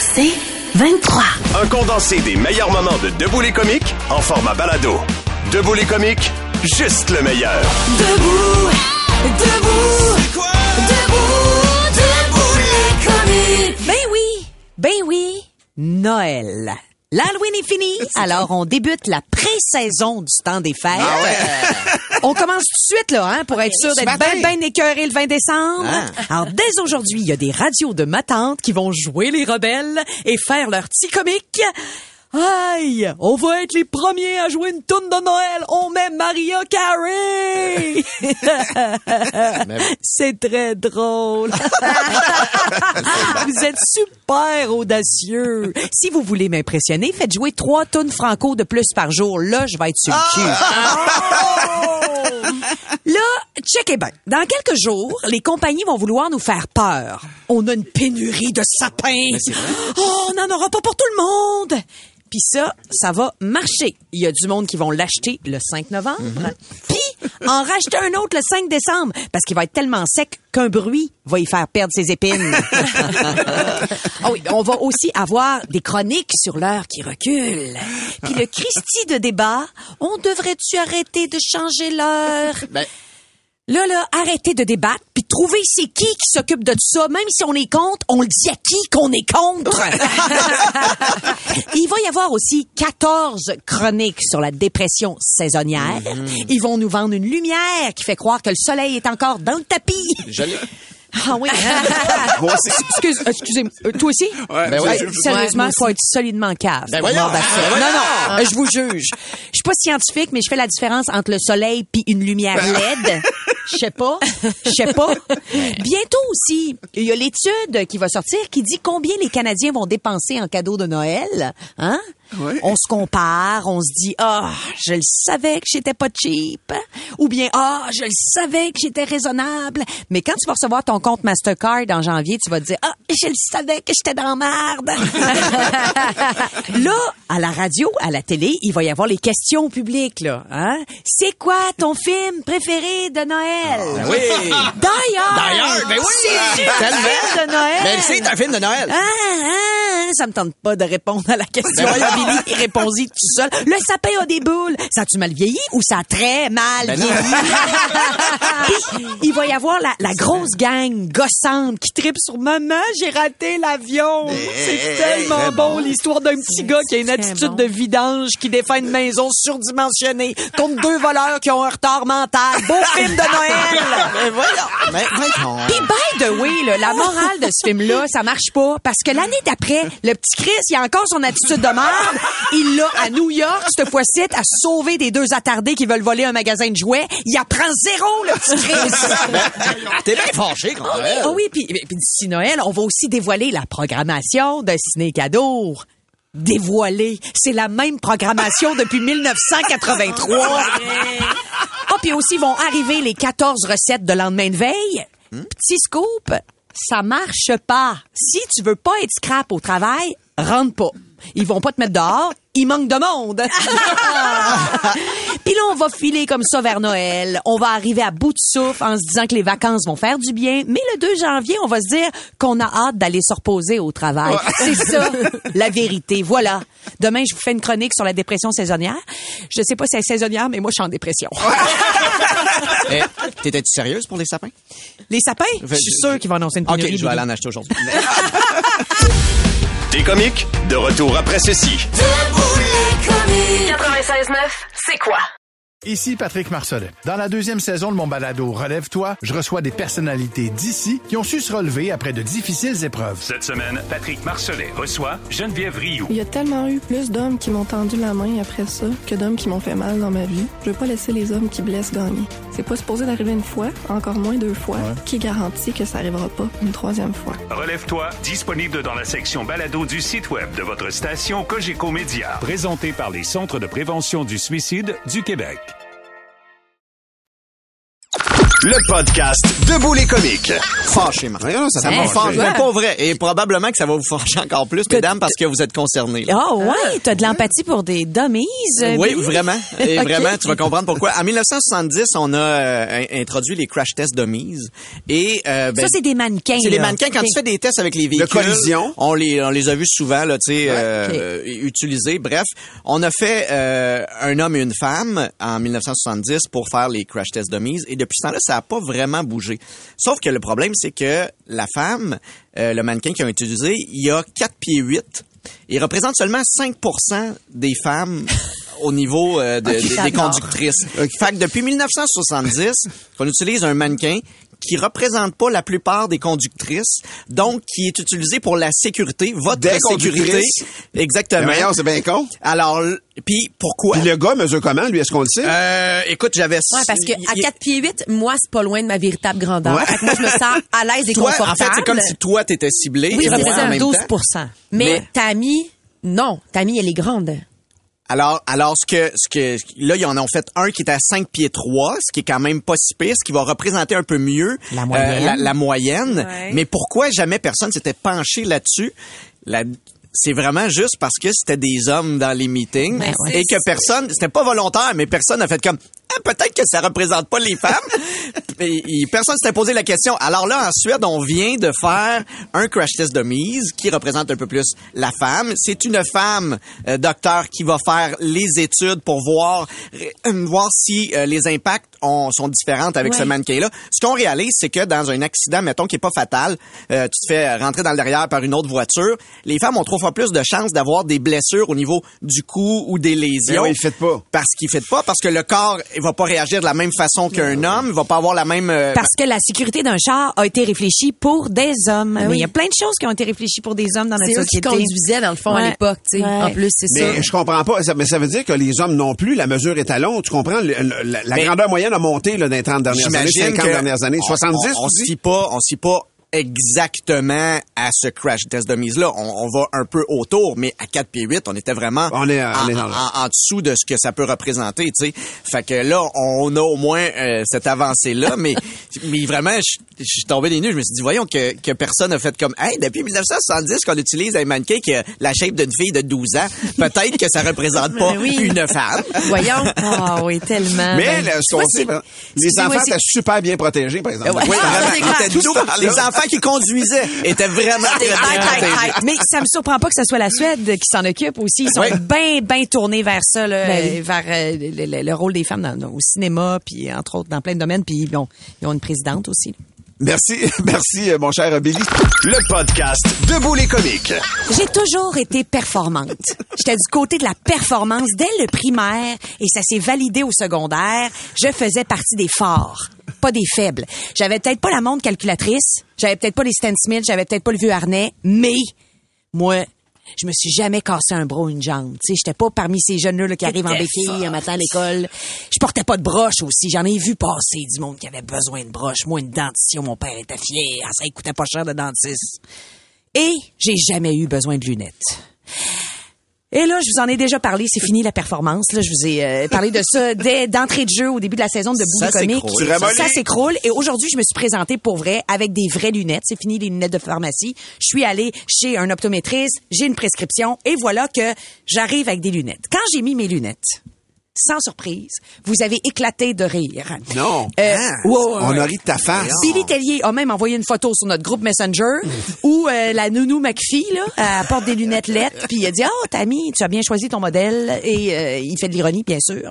C'est 23. Un condensé des meilleurs moments de Debout les comiques en format balado. Debout les comiques, juste le meilleur. Debout, debout, debout, debout les comiques. Ben oui, ben oui, Noël. L'Halloween est fini, alors on débute la pré-saison du temps des fêtes. On commence tout de suite là, hein, pour être sûr d'être bien ben écœuré le 20 décembre. Alors dès aujourd'hui, il y a des radios de ma tante qui vont jouer les rebelles et faire leur petit comique. Aïe, on va être les premiers à jouer une tourne de Noël. On met Maria Carey. C'est très drôle. vous êtes super audacieux. Si vous voulez m'impressionner, faites jouer trois tonnes franco de plus par jour. Là, je vais être sur le cul. Là, checkez bien. Dans quelques jours, les compagnies vont vouloir nous faire peur. On a une pénurie de sapins. Oh, on n'en aura pas pour tout le monde. Puis ça, ça va marcher. Il y a du monde qui vont l'acheter le 5 novembre. Puis en racheter un autre le 5 décembre parce qu'il va être tellement sec qu'un bruit va y faire perdre ses épines. Oui, on va aussi avoir des chroniques sur l'heure qui recule. Puis le Christie de débat, on devrait-tu arrêter de changer l'heure? Là, là, arrêtez de débattre, puis trouvez c'est qui qui s'occupe de ça. Même si on est contre, on le dit à qui qu'on est contre? Il va y avoir aussi 14 chroniques sur la dépression saisonnière. Ils vont nous vendre une lumière qui fait croire que le soleil est encore dans le tapis. Ah oui. Excuse, excusez, euh, toi aussi? Ouais, Ben ouais, sérieusement, il faut être solidement cave. Ben ben, ça. Ben voyons. non, non, euh, je vous juge. Je suis pas scientifique, mais je fais la différence entre le soleil puis une lumière Ben. LED. Je sais pas. Je sais pas. Bientôt aussi, il y a l'étude qui va sortir qui dit combien les Canadiens vont dépenser en cadeaux de Noël. Hein? On se compare, on se dit ah, je le savais que j'étais pas cheap, ou bien ah, je le savais que j'étais raisonnable. Mais quand tu vas recevoir ton compte Mastercard en janvier, tu vas te dire ah, je le savais que j'étais dans la merde. là, à la radio, à la télé, il va y avoir les questions au public là. Hein? C'est quoi ton film préféré de Noël? Oui. D'ailleurs, D'ailleurs, ben oui. c'est un Tellement. film de Noël. Mais c'est un film de Noël. Ah, ah, ça me tente pas de répondre à la question. Ben Billy, répondit tout seul. Le sapin a des boules. Ça a-tu mal vieilli ou ça a très mal Ben vieilli? Puis, il va y avoir la, la grosse gang gossante qui tripe sur maman, j'ai raté l'avion. C'est tellement bon l'histoire d'un petit gars qui a une attitude de vidange qui défend une maison surdimensionnée contre deux voleurs qui ont un retard mental. Beau film de Noël. Mais voyons. Mais voyons. Puis by the way, là, la morale de ce film-là, ça marche pas parce que l'année d'après, le petit Chris, il a encore son attitude de merde. Il l'a à New York, cette fois-ci, à sauver des deux attardés qui veulent voler un magasin de jouets. Il apprend zéro, le petit Chris. T'es bien fâché quand même. Ah oui, puis puis d'ici Noël, on va aussi dévoiler la programmation de Ciné Cadeau. Dévoiler, c'est la même programmation depuis 1983. Ah, puis aussi vont arriver les 14 recettes de lendemain de veille. Petit scoop, ça marche pas. Si tu veux pas être scrap au travail, rentre pas. Ils vont pas te mettre dehors, il manque de monde. Puis là, on va filer comme ça vers Noël. On va arriver à bout de souffle en se disant que les vacances vont faire du bien. Mais le 2 janvier, on va se dire qu'on a hâte d'aller se reposer au travail. C'est ça, la vérité. Voilà. Demain, je vous fais une chronique sur la dépression saisonnière. Je sais pas si c'est saisonnière, mais moi, je suis en dépression. Eh, T'étais-tu sérieuse pour les sapins? Les sapins, je suis sûre qu'ils vont annoncer une OK, pénurie. je vais aller en acheter aujourd'hui. Des comiques, de retour après ceci. Debout les comiques. 96.9, c'est quoi? Ici Patrick Marcelet. Dans la deuxième saison de mon balado Relève-toi, je reçois des personnalités d'ici qui ont su se relever après de difficiles épreuves. Cette semaine, Patrick Marcelet reçoit Geneviève Rioux. Il y a tellement eu plus d'hommes qui m'ont tendu la main après ça que d'hommes qui m'ont fait mal dans ma vie. Je veux pas laisser les hommes qui blessent gagner. C'est pas supposé d'arriver une fois, encore moins deux fois. Qui garantit que ça arrivera pas une troisième fois? Relève-toi, disponible dans la section balado du site web de votre station Cogeco Média. Présenté par les Centres de prévention du suicide du Québec. Le podcast Debout les comiques. Voyons, ça Ça t'a me fâché. mais pas vrai. Et probablement que ça va vous fâcher encore plus, mesdames, parce que vous êtes concernés. là. Ah ouais, t'as de l'empathie pour des dummies. euh, Oui, vraiment. Et vraiment, tu vas comprendre pourquoi. En 1970, on a euh, in- introduit les crash tests dummies. Et euh, ben, Ça, c'est des mannequins. c'est les là. mannequins. Quand tu fais des tests avec les véhicules, collision. on les on les a vus souvent là, tu sais, utilisés. Bref, on a fait euh, un homme et une femme en 1970 pour faire les crash tests dummies. Et depuis ce temps-là, ça a pas vraiment bougé. Sauf que le problème, c'est que la femme, euh, le mannequin qui a utilisé, il a 4 pieds 8. Il représente seulement 5% des femmes au niveau euh, de- des- conductrices. Fait que depuis 1970, qu'on utilise un mannequin qui représente pas la plupart des conductrices, donc qui est utilisé pour la sécurité, votre Des sécurité. Exactement. C'est bien con. Alors, puis pourquoi? Puis le gars mesure comment, lui, est-ce qu'on le sait? Euh, écoute, j'avais... Ouais, parce que à il- 4 pieds 8, moi, c'est pas loin de ma véritable grandeur. Ouais. Fait que moi, je me sens à l'aise et toi, confortable. en fait, c'est comme si toi, t'étais ciblé. Oui, c'est moi, ça, en même 12 temps. Mais, Mais- Tammy, non. Tammy, elle est grande. Alors, alors ce que, ce que, là, ils en ont fait un qui est à 5 pieds 3, ce qui est quand même pas si pire, ce qui va représenter un peu mieux La moyenne. la, la moyenne. Ouais. Mais pourquoi jamais personne s'était penché là-dessus? La- c'est vraiment juste parce que c'était des hommes dans les meetings Ben ouais. et que personne, c'était pas volontaire, mais personne a fait comme Ah, peut-être que ça représente pas les femmes. et, et personne s'était posé la question. Alors là, en Suède, on vient de faire un crash test de mise qui représente un peu plus la femme. C'est une femme euh, docteur qui va faire les études pour voir euh, voir si euh, les impacts ont- sont différents avec ce mannequin-là. Ce qu'on réalise, c'est que dans un accident, mettons, qui est pas fatal, euh, tu te fais rentrer dans le derrière par une autre voiture, les femmes ont trois fois plus de chances d'avoir des blessures au niveau du cou ou des lésions. Ben oui, il fait pas. Parce qu'il fait pas, parce que le corps, il va pas réagir de la même façon qu'un homme, il va pas avoir la même... euh, Parce que la sécurité d'un char a été réfléchie pour des hommes. Mais il y a plein de choses qui ont été réfléchies pour des hommes dans notre C'est eux qui société. conduisaient, dans le fond, à l'époque, tu sais. Ouais. En plus, c'est ça. Mais je comprends pas. Ça, mais ça veut dire que les hommes non plus, la mesure est à long. Tu comprends? Le- le- la la Mais- grandeur moyenne a monté là, dans les 30 dernières années, J'imagine 50 que dernières années, on- 70 On, fie pas, on fie pas exactement à ce crash test de mise là. On, on va un peu autour, mais à 4 pieds 8, on était vraiment On est- on en, est en- en dessous de ce que ça peut représenter, tu sais. Fait que là, on a au moins euh, cette avancée là, mais mais vraiment, je je suis tombé des nues. Je me suis dit, voyons que, que personne a fait comme, hey, depuis 1970 qu'on utilise un mannequin qui a la shape d'une fille de 12 ans, peut-être que ça représente pas oui. une femme. Voyons. Ah oui, tellement. Mais Ben, là, ce qu'on sait, vraiment, les enfants c'est- étaient super bien protégés, par exemple. Oui, vraiment, les enfants qui conduisaient étaient vraiment très. Mais ça me surprend pas que ce soit la Suède qui s'en occupe aussi. Ils sont bien, bien tournés vers ça, là, Ben vers euh, le, le- le rôle des femmes dans- dans- au cinéma, puis entre autres dans plein de domaines. Puis bon, ils ont une présidente aussi. Merci, merci, euh, mon cher Billy. Le podcast Debout les comiques. J'ai toujours été performante. J'étais du côté de la performance dès le primaire et ça s'est validé au secondaire. Je faisais partie des forts, pas des faibles. J'avais peut-être pas la montre calculatrice, j'avais peut-être pas les Stan Smith, j'avais peut-être pas le vieux harnais, mais moi, je me suis jamais cassé un bras ou une jambe. Tu sais, j'étais pas parmi ces jeunes-là là, qui arrivent en béquille un matin à l'école. Je portais pas de broche aussi. J'en ai vu passer du monde qui avait besoin de broche. Moi, une dentition, mon père était fier. Ça il coûtait pas cher de dentiste. Et j'ai jamais eu besoin de lunettes. Et là, je vous en ai déjà parlé, c'est fini la performance. Là, je vous ai euh, parlé de ça dès d'entrée de jeu au début de la saison de Boule Ça comique. Ça s'écroule. Et aujourd'hui, je me suis présentée pour vrai avec des vraies lunettes. C'est fini les lunettes de pharmacie. Je suis allée chez un optométriste, j'ai une prescription et voilà que j'arrive avec des lunettes. Quand j'ai mis mes lunettes, sans surprise, vous avez éclaté de rire. Non. Euh, Ah, ouais, On a ri de ta face. Billy Tellier a même envoyé une photo sur notre groupe Messenger où euh, la nounou McPhee là, elle porte des lunettes lettres puis il a dit "Oh, Tammy, tu as bien choisi ton modèle" et euh, il fait de l'ironie bien sûr.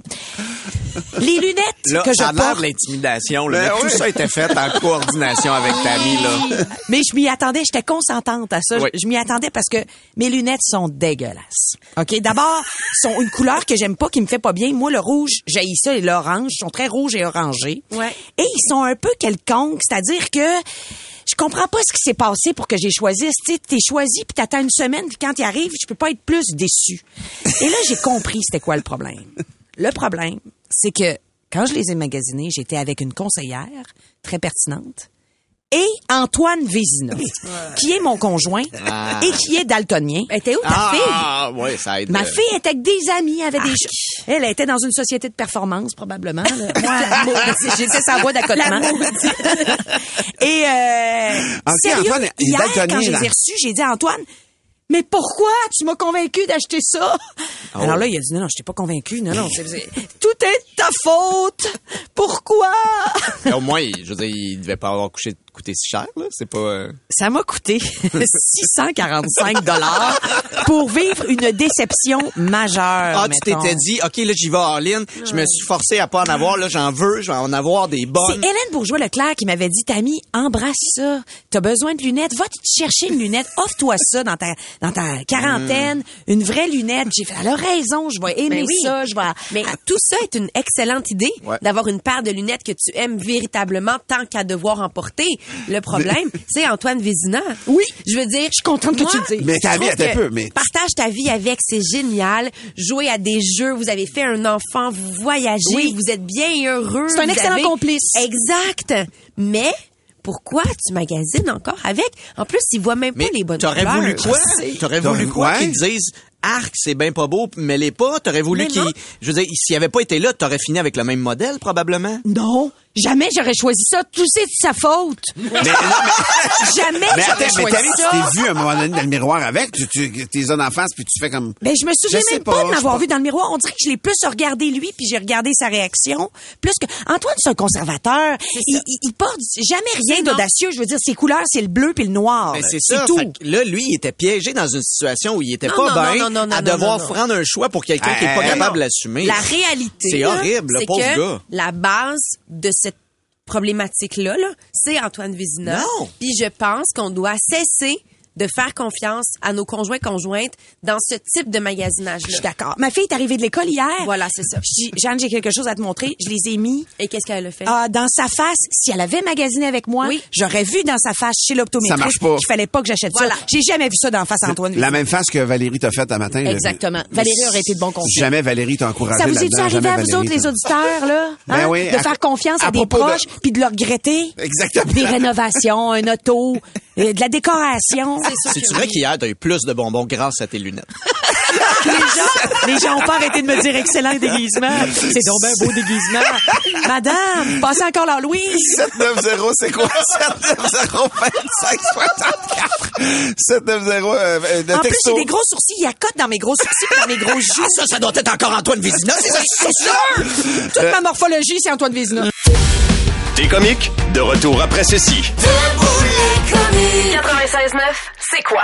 Les lunettes Là, que je ça porte. l'intimidation. là. Ben Mais Tout oui. ça a été fait en coordination avec Tammy. Là. Mais je m'y attendais, j'étais consentante à ça. Oui. Je m'y attendais parce que mes lunettes sont dégueulasses. OK, d'abord, sont une couleur que j'aime pas qui me fait pas bien. Moi le rouge, j'haïs ça et l'orange, ils sont très rouges et orangés. Ouais. Et ils sont un peu quelconques, c'est-à-dire que je comprends pas ce qui s'est passé pour que j'ai choisi. Tu t'es choisi puis t'attends une semaine puis quand il arrive, je peux pas être plus déçu. Et là, j'ai compris c'était quoi le problème. Le problème, c'est que quand je les ai magasinés, j'étais avec une conseillère très pertinente et Antoine Vézina, qui est mon conjoint Ah. et qui est daltonien. Elle était où ta fille? Ah, ouais, ça aide. Ma euh, fille était avec des amis, avait des choses. Elle était dans une société de performance, probablement. j'étais sa voie d'accotement. Et euh, Ok, sérieux, Antoine, il est hier, daltonien, quand je les ai reçus, j'ai dit à Antoine, mais pourquoi tu m'as convaincu d'acheter ça? Oh. Alors là, il a dit, non, non, je t'ai pas convaincu. Non, non, c'est- c'est- tout est de ta faute. Pourquoi? au moins, je veux dire, il devait pas avoir couché, coûté si cher. là? C'est pas... euh, Ça m'a coûté 645 dollars pour vivre une déception majeure. Ah, tu t'étais dit, OK, là, j'y vais en ligne. Je me suis forcé à pas en avoir. Là, j'en veux. Je vais en avoir des C'est bonnes. Hélène Bourgeois-Leclerc qui m'avait dit, Tammy, embrasse ça. T'as besoin de lunettes? Va te chercher une lunette. Offre-toi ça dans ta, dans ta quarantaine. Une vraie lunette. J'ai fait, elle a raison. Je vais aimer Ben oui. ça. Je vais... Mais tout ça est une excellente idée Ouais. d'avoir une paire de lunettes que tu aimes véritablement tant qu'à devoir en porter. Le problème, c'est Antoine Vézina. Oui. Je veux dire, je suis contente que tu le dises. Mais ta vie, un peu, mais- Partage ta vie avec, c'est génial. Jouer à des jeux, vous avez fait un enfant, vous voyagez, Oui. vous êtes bien heureux. C'est un excellent avez- complice. Exact. Mais pourquoi tu magasines encore avec? En plus, il voit même Mais pas les bonnes t'aurais voulu quoi? T'aurais voulu quoi qu'ils disent arc, c'est bien pas beau, mais les pas? T'aurais voulu qu'il, je veux dire, s'il avait pas été là, t'aurais fini avec le même modèle probablement. Non. Jamais j'aurais choisi ça. Tout c'est de sa faute. Mais, non, mais, Jamais mais j'aurais attends, mais choisi Tammy, tu ça. t'es vu à un moment donné dans le miroir avec, tu, tu, tes en face, puis tu fais comme... Ben, je me souviens Je même pas, pas, de m'avoir vu dans le miroir. On dirait que je l'ai plus regardé lui, puis j'ai regardé sa réaction. Plus que Antoine, c'est un conservateur. Il, il, il porte jamais rien d'audacieux. Je veux dire, ses couleurs, c'est le bleu puis le noir. Ben, c'est ça. tout. Là, lui, il était piégé dans une situation où il était Non, pas bien non, non, non, à devoir non, non. prendre un choix pour quelqu'un qui est pas capable de l'assumer. La réalité, C'est horrible, le c'est pauvre que gars. La base de cette problématique-là, là, c'est Antoine Vézina. Non. Puis je pense qu'on doit cesser de faire confiance à nos conjoints conjointes dans ce type de Je magasinage-là. suis d'accord. Ma fille est arrivée de l'école hier. Voilà, c'est ça. Je dis, Jeanne, j'ai quelque chose à te montrer. Je les ai mis Et qu'est-ce qu'elle a fait? ah, dans sa face. Si elle avait magasiné avec moi, Oui. j'aurais vu dans sa face chez l'optométriste Ça marche pas. qu'il fallait pas que j'achète Voilà. ça. J'ai jamais vu ça dans face à Antoine. La même face que Valérie t'a faite un matin. là. Exactement. Valérie aurait été de bon conseil. Jamais Valérie t'a encouragé Ça vous est-tu là-dedans, arrivé à vous autres, les auditeurs, là? Ben hein, oui, de à- faire confiance à, à des propos de- proches, puis de le regretter? Exactement. Des rénovations, un auto, euh, de la décoration. C'est vrai qu'hier, t'as eu plus de bonbons grâce à tes lunettes. les gens, les gens ont pas arrêté de me dire excellent déguisement. C'est donc un beau déguisement. Madame, passez encore l'Halloween. 790, c'est quoi? 790 25 64. 790, euh, euh, En plus, j'ai des gros sourcils. Il y a cote dans mes gros sourcils et dans mes gros joues. Ah, ça, ça doit être encore Antoine Vézina, c'est ça? C'est sûr! Toute ma morphologie, c'est Antoine Vézina. T'es comique? De retour après ceci. 96.9, c'est quoi?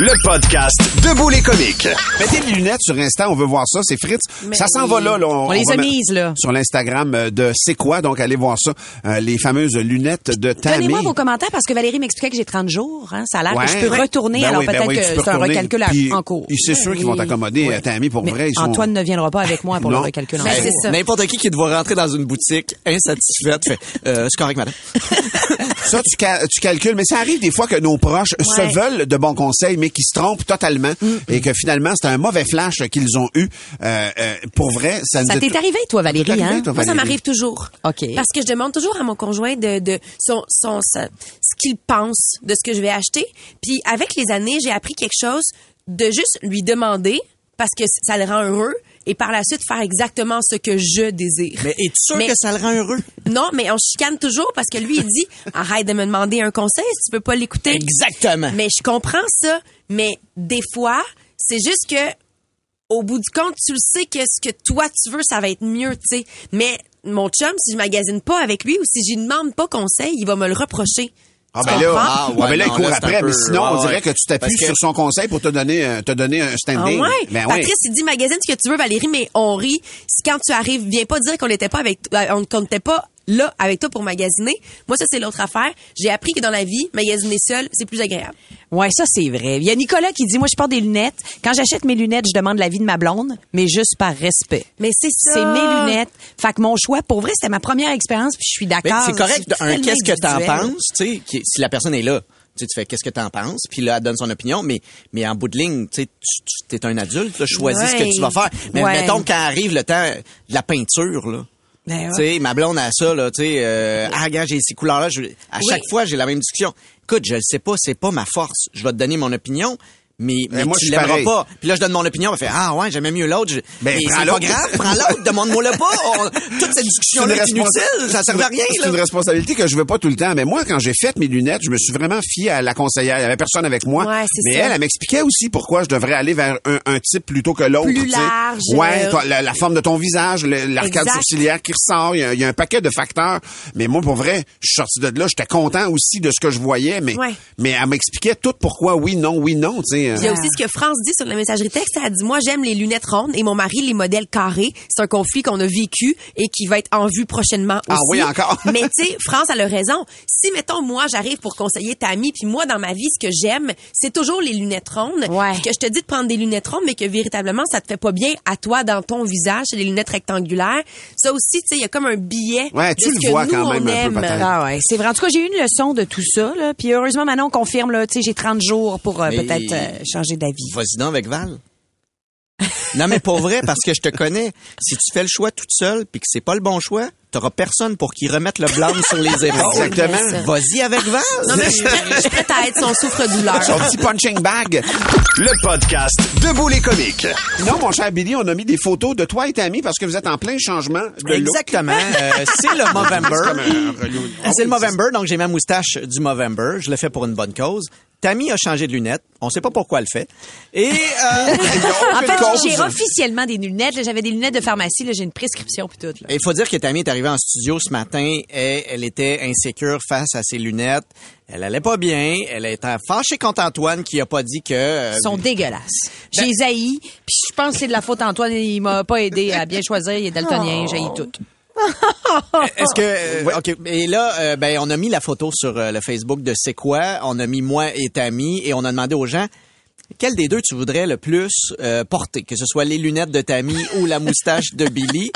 Le podcast Debout les comiques. Mettez les lunettes sur Insta, on veut voir ça, c'est Fritz. Mais ça s'en oui. va là. là. On les a mises, là. Sur l'Instagram euh, de C'est quoi, donc allez voir ça. Euh, les fameuses lunettes de Tammy. Donnez-moi vos commentaires parce que Valérie m'expliquait que j'ai 30 jours. Hein. Ça a l'air Ouais. que je peux Ouais. retourner. Ben alors oui, ben peut-être oui, que c'est un recalcul Puis, en cours. C'est sûr qu'ils vont t'accommoder, Tammy, pour Mais vrai. Ils sont... Antoine ne viendra pas avec moi pour Non. le recalcul en Ben, cours. c'est ça. N'importe qui qui doit rentrer dans une boutique insatisfaite fait euh, c'est correct madame. Ça, tu calcules, mais ça arrive des fois que nos proches se veulent de bons conseils, mais qui se trompent totalement Mm. et que finalement, c'est un mauvais flash qu'ils ont eu. Euh, euh, pour vrai, ça, Ça est- t'est arrivé, toi, Ça t'est Valérie, arrivé, hein? toi, Moi, ça Valérie? m'arrive toujours. OK. Parce que je demande toujours à mon conjoint de, de son, son, sa- ce qu'il pense de ce que je vais acheter. Puis avec les années, j'ai appris quelque chose de juste lui demander parce que ça le rend heureux et par la suite faire exactement ce que je désire. Mais es-tu sûr Mais- que ça le rend heureux? Non, mais on chicane toujours parce que lui, il dit arrête de me demander un conseil si tu peux pas l'écouter. Exactement. Mais je comprends ça, mais des fois, c'est juste que au bout du compte, tu le sais que ce que toi tu veux, ça va être mieux, tu sais. Mais mon chum, si je magasine pas avec lui ou si je lui demande pas conseil, il va me le reprocher. Ah ben là, ah, ouais, ben là, il court là, après, peu- mais sinon, ouais, on dirait que tu t'appuies que- sur son conseil pour te donner, un- te donner un Ah standing. ouais? Ben ouais. Patrice, il dit magasine ce que tu veux, Valérie, mais on rit. Si quand tu arrives, viens pas dire qu'on n'était pas avec, euh, qu'on n'était pas là avec toi pour magasiner. Moi, ça, c'est l'autre affaire. J'ai appris que dans la vie, magasiner seul, c'est plus agréable. Ouais, ça c'est vrai. Il y a Nicolas qui dit moi je porte des lunettes. Quand j'achète mes lunettes, je demande l'avis de ma blonde, mais juste par respect. Mais c'est ça. C'est mes lunettes. Fait que mon choix, pour vrai, c'était ma première expérience, puis je suis Mais d'accord. c'est correct. C'est Un, qu'est-ce que t'en penses, tu sais, si la personne est là. Tu sais, tu fais qu'est-ce que t'en penses, puis là, elle donne son opinion, mais, mais en bout de ligne, tu sais, tu- tu es un adulte, tu choisis ce que tu vas faire. Mais Ouais. mettons quand arrive le temps de la peinture, là. Ben ouais. Tu sais, ma blonde a ça, là, tu sais, euh, ah, regarde, j'ai ces couleurs-là. je- À Oui. chaque fois, j'ai la même discussion. Écoute, je le sais pas, c'est pas ma force. Je vais te donner mon opinion, mais, mais moi, je tu l'aimeras pas. Puis là, je donne mon opinion, elle fait, ah ouais, j'aimais mieux l'autre. Je- Ben, mais c'est pas grave, prends l'autre, demande-moi-le pas. On- toute cette discussion-là est inutile, ça sert à rien, C'est une responsabilité que je veux pas tout le temps. Mais moi, quand j'ai fait mes lunettes, je me suis vraiment fié à la conseillère. Il y avait personne avec moi. Ouais, c'est mais ça. elle, elle m'expliquait aussi pourquoi je devrais aller vers un, un type plutôt que l'autre. Plus large, Ouais, euh, toi, la, la forme de ton visage, le- l'arcade sourcilière qui ressort. Il y, a, il y a un paquet de facteurs. Mais moi, pour vrai, je suis sorti de là. J'étais content aussi de ce que je voyais. Mais, Ouais. mais elle m'expliquait tout pourquoi oui, non, oui, non. Tu sais. Il y a aussi ce que France dit sur la messagerie texte. Elle dit, moi, j'aime les lunettes rondes et mon mari, les modèles carrés. C'est un conflit qu'on a vécu et qui va être en vue prochainement Ah aussi. oui, encore? Mais tu sais, France, elle a raison. Si, mettons, moi, j'arrive pour conseiller ta amie, puis moi, dans ma vie, ce que j'aime, c'est toujours les lunettes rondes. Ouais. Que je te dis de prendre des lunettes rondes, mais que véritablement, ça te fait pas bien à toi, dans ton visage, les lunettes rectangulaires. Ça aussi, tu sais, il y a comme un billet Ouais, tu de le que vois nous, quand même on un peu. Ah ouais, c'est vrai. En tout cas, j'ai eu une leçon de tout ça. Là. Puis heureusement, maintenant, on confirme, là, tu sais, j'ai 30 jours pour euh, peut-être euh, changer d'avis. Vas-y donc avec Val. non, mais pour vrai, parce que je te connais. Si tu fais le choix toute seule puis que c'est pas le bon choix, t'auras personne pour qui remettre le blâme sur les épaules. Exactement. Vas-y avec Val. Non, mais je suis prête, à être son souffre-douleur. Son petit punching bag. Le podcast Debout les comiques. Non, mon cher Billy, on a mis des photos de toi et ta amie parce que vous êtes en plein changement de look. Exactement. Euh, c'est le Movember. C'est le Movember, donc j'ai ma moustache du Movember. Je le fais pour une bonne cause. Tammy a changé de lunettes. On sait pas pourquoi elle le fait. Et euh, En fait, j'ai officiellement des lunettes. J'avais des lunettes de pharmacie. J'ai une prescription puis tout. il faut dire que Tammy est arrivée en studio ce matin et elle était insécure face à ses lunettes. Elle allait pas bien. Elle était fâchée contre Antoine qui a pas dit que... euh, Ils sont dégueulasses. J'ai les haïs, puis je pense que c'est de la faute d'Antoine. Il m'a pas aidé à bien choisir. Il est daltonien, j'ai haï tout. Est-ce que euh, ok. Et là euh, ben on a mis la photo sur euh, le Facebook de c'est quoi. On a mis moi et Tammy et on a demandé aux gens quel des deux tu voudrais le plus euh, porter? Que ce soit les lunettes de Tammy ou la moustache de Billy?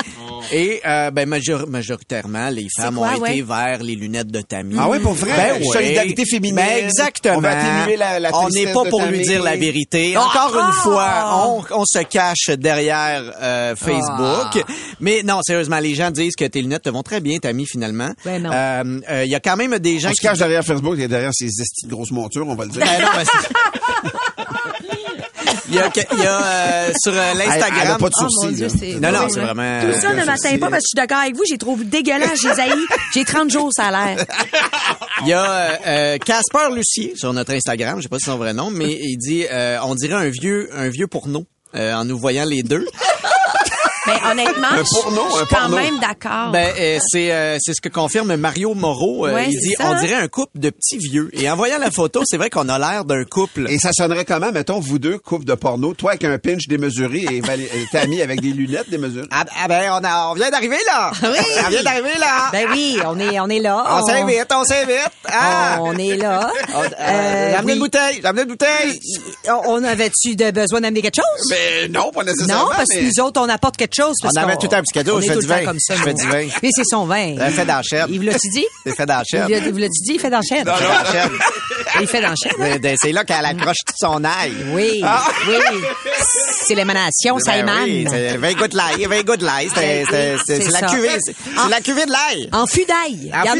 Et euh, ben major- majoritairement les femmes quoi, ont été vers les lunettes de Tammy Ah ouais, pour vrai? ben, ouais. Solidarité féminine. Ben, exactement On va atténuer la- la on tristesse n'est pas de pour lui Tammy. dire la vérité encore une fois on, on se cache derrière euh, Facebook mais non sérieusement les gens disent que tes lunettes te vont très bien Tammy finalement Ben non. euh, euh, il y a quand même des gens On se qui cache derrière Facebook et derrière ces estis de grosses montures, on va le dire. Ben non, ben c'est- Il y a, il y a euh, sur euh, Elle- elle a l'Instagram. pas de Oh sourcils. mon Dieu, là. c'est... Non, non, c'est vraiment- Tout ça euh, ne m'atteint pas parce que je suis d'accord avec vous. J'ai trouvé dégueulasse. J'ai haï. J'ai 30 jours, ça a l'air. Il y a euh, euh, Casper Lucier sur notre Instagram, je sais pas si c'est son vrai nom, mais il dit euh, on dirait un vieux un vieux porno euh, en nous voyant les deux. Mais honnêtement, Un je porno, je suis quand porno. même d'accord. Ben euh, c'est euh, c'est ce que confirme Mario Moreau. Euh, Ouais, il dit ça, on dirait un couple de petits vieux. Et en voyant la photo, c'est vrai qu'on a l'air d'un couple. Et ça sonnerait comment, mettons, vous deux, couple de porno, toi avec un pinch démesuré et Tammy avec des lunettes démesurées? Ah, ah ben on, a, on vient d'arriver là. On vient d'arriver là. Ben oui, on est, on est là. on s'invite, on s'invite. Ah. On est là. On- euh, Euh, j'ai amené oui. une bouteille, j'ai amené une bouteille. On avait-tu besoin d'amener quelque chose? Ben non, pas nécessairement. Non, parce que mais- nous autres, on apporte quelque autre chose. parce On qu'on- tout un petit cadeau. Je fais du vin. comme ça. Je fais du vin. Et c'est son vin. Un fait d'enchette. Il vous l'a-tu dit? C'est fait d'enchette. Il vous l'a-tu dit? Il fait d'enchaîne. Il fait d'enchaîne. Ben, C'est là qu'elle accroche tout son ail. Oui, Ah. oui. C'est l'émanation, ça émane. oui, c'est 20 gouttes d'ail, 20 gouttes d'ail. C'est- c'est- C'est C'est c'est la cuvée. C'est c'est la cuvée de l'ail. En fudaille. Il y en.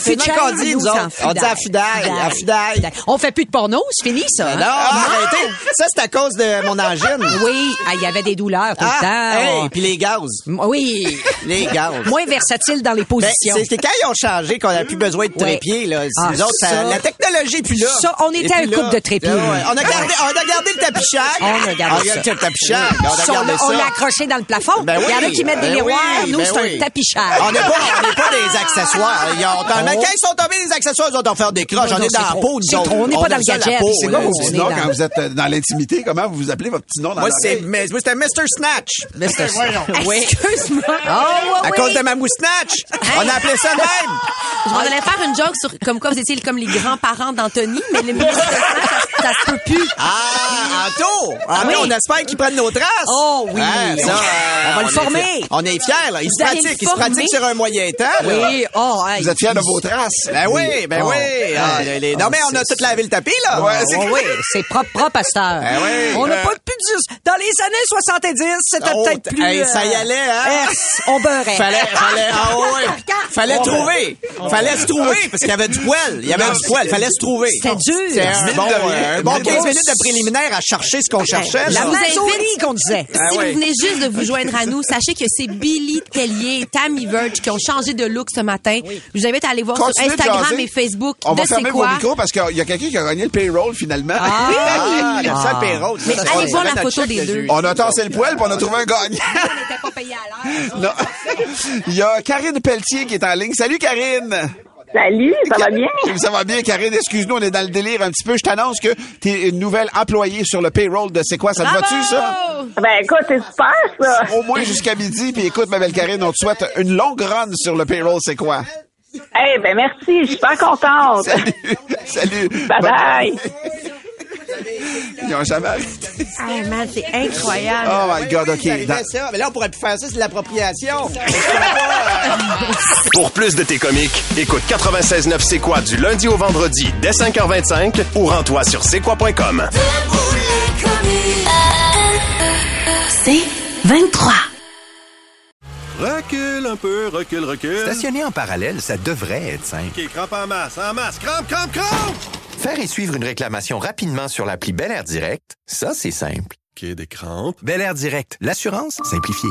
C'est fût qu'on chêne, dit, nous, c'est autres. On dit en fudaille, en fudaille. On fait plus de porno, c'est fini, ça. Ben non, mais arrêtez. Ça, c'est à cause de mon angine. Oui, ah, il y avait des douleurs tout Ah, le temps. puis les gaz. Oui. Les gaz. Moins versatile dans les Ben, positions. c'est quand ils ont changé, qu'on n'a plus besoin de trépied, là, Ah, la technologie est plus là. Ça, on était un couple de trépieds. ah ouais. On a gardé, on a gardé le tapis. On a gardé On ça. le tapis. On a on gardé l'a- on accroché dans le plafond. Ben Il y en a qui mettent des ben miroirs. oui, Nous, ben c'est oui. un tapis. On n'est pas, on des accessoires. Ils ont, Oh. Mais quand ils sont tombés des accessoires, ils ont faire des croches. Non, On non, est dans la trop. peau, C'est trop. On n'est pas dans le gadget. C'est quoi Vos On petits est noms, dans- quand vous êtes euh, dans l'intimité, comment vous vous appelez votre petit nom dans Moi, c'est, c'était Mr. Snatch. Mr. Oui. Excuse-moi. Oh, À ouais, cause de ma moustache. On a appelé ça même. Je m'en allais faire une joke sur comme quoi vous étiez comme les grands-parents d'Anthony, mais le ministre ça, ça se peut plus. Ah, Anto! Anto, Oui. on espère qu'ils prennent nos traces. Oh oui. Ah, ça, euh, On va le est former. On est fiers, là. Il se Vous allez pratique. le Il se pratique former. sur un moyen temps. là. Oui, oh, hey. Vous êtes fiers de vos traces? Ben oui, ben Oh. oui. Ah, les- les- Non, mais on a tout lavé le tapis, là. Ouais, c'est Oh, oui, c'est propre, propre heure. Ben oui. On n'a Euh, pas plus de... Dans les années 70, c'était Oh, peut-être plus... hey, ça y euh, allait, hein? On beurrait. Fallait, fallait, ah ouais. Fallait trouver. Fallait se trouver, parce qu'il y avait du poil. Il y avait du poil. Fallait se trouver. C'était dur. C'est un Mine bon, euh, un bon Mine de 15 rien. minutes de préliminaire à chercher ce qu'on cherchait. La invite- maçonnerie qu'on disait. Ah si vous venez juste de vous joindre à nous, sachez que c'est Billy Tellier et Tammy Verge qui ont changé de look ce matin. Je vous invite à aller voir sur Instagram jaser. et Facebook On de va fermer vos micros parce qu'il y a quelqu'un qui a gagné le payroll finalement. Ah, le seul payroll. Mais Ça, allez voir la photo des de deux. On a tassé le poil puis on a trouvé un gagnant. On n'était pas payé à l'heure. Non. Il y a Karine Pelletier qui est en ligne. Salut Karine. Salut, ça va bien? Ça va bien, Karine. Excuse-nous, on est dans le délire un petit peu. Je t'annonce que tu es une nouvelle employée sur le payroll de C'est quoi? Ça te va-tu, ça? Ben écoute, c'est super ça. Au moins jusqu'à midi. Puis écoute, ma belle Karine, on te souhaite une longue run sur le payroll. C'est quoi? Eh ben merci, je suis super contente. Salut. Salut. Bye bye. Ils ont jamais arrêté. Hey, man, c'est incroyable. Oh my God, OK. Ça. Mais là, on pourrait plus faire ça, c'est de l'appropriation. Pour plus de tes comiques, écoute 96.9 C'est quoi du lundi au vendredi dès 5h25 ou rends-toi sur c'est quoi.com. C'est 23. Recule un peu, recule, recule. Stationner en parallèle, ça devrait être simple. OK, crampe en masse, en masse, crampe, crampe, crampe! Faire et suivre une réclamation rapidement sur l'appli Bel Air Direct, ça, c'est simple. OK, des crampes. Bel Air Direct, l'assurance simplifiée.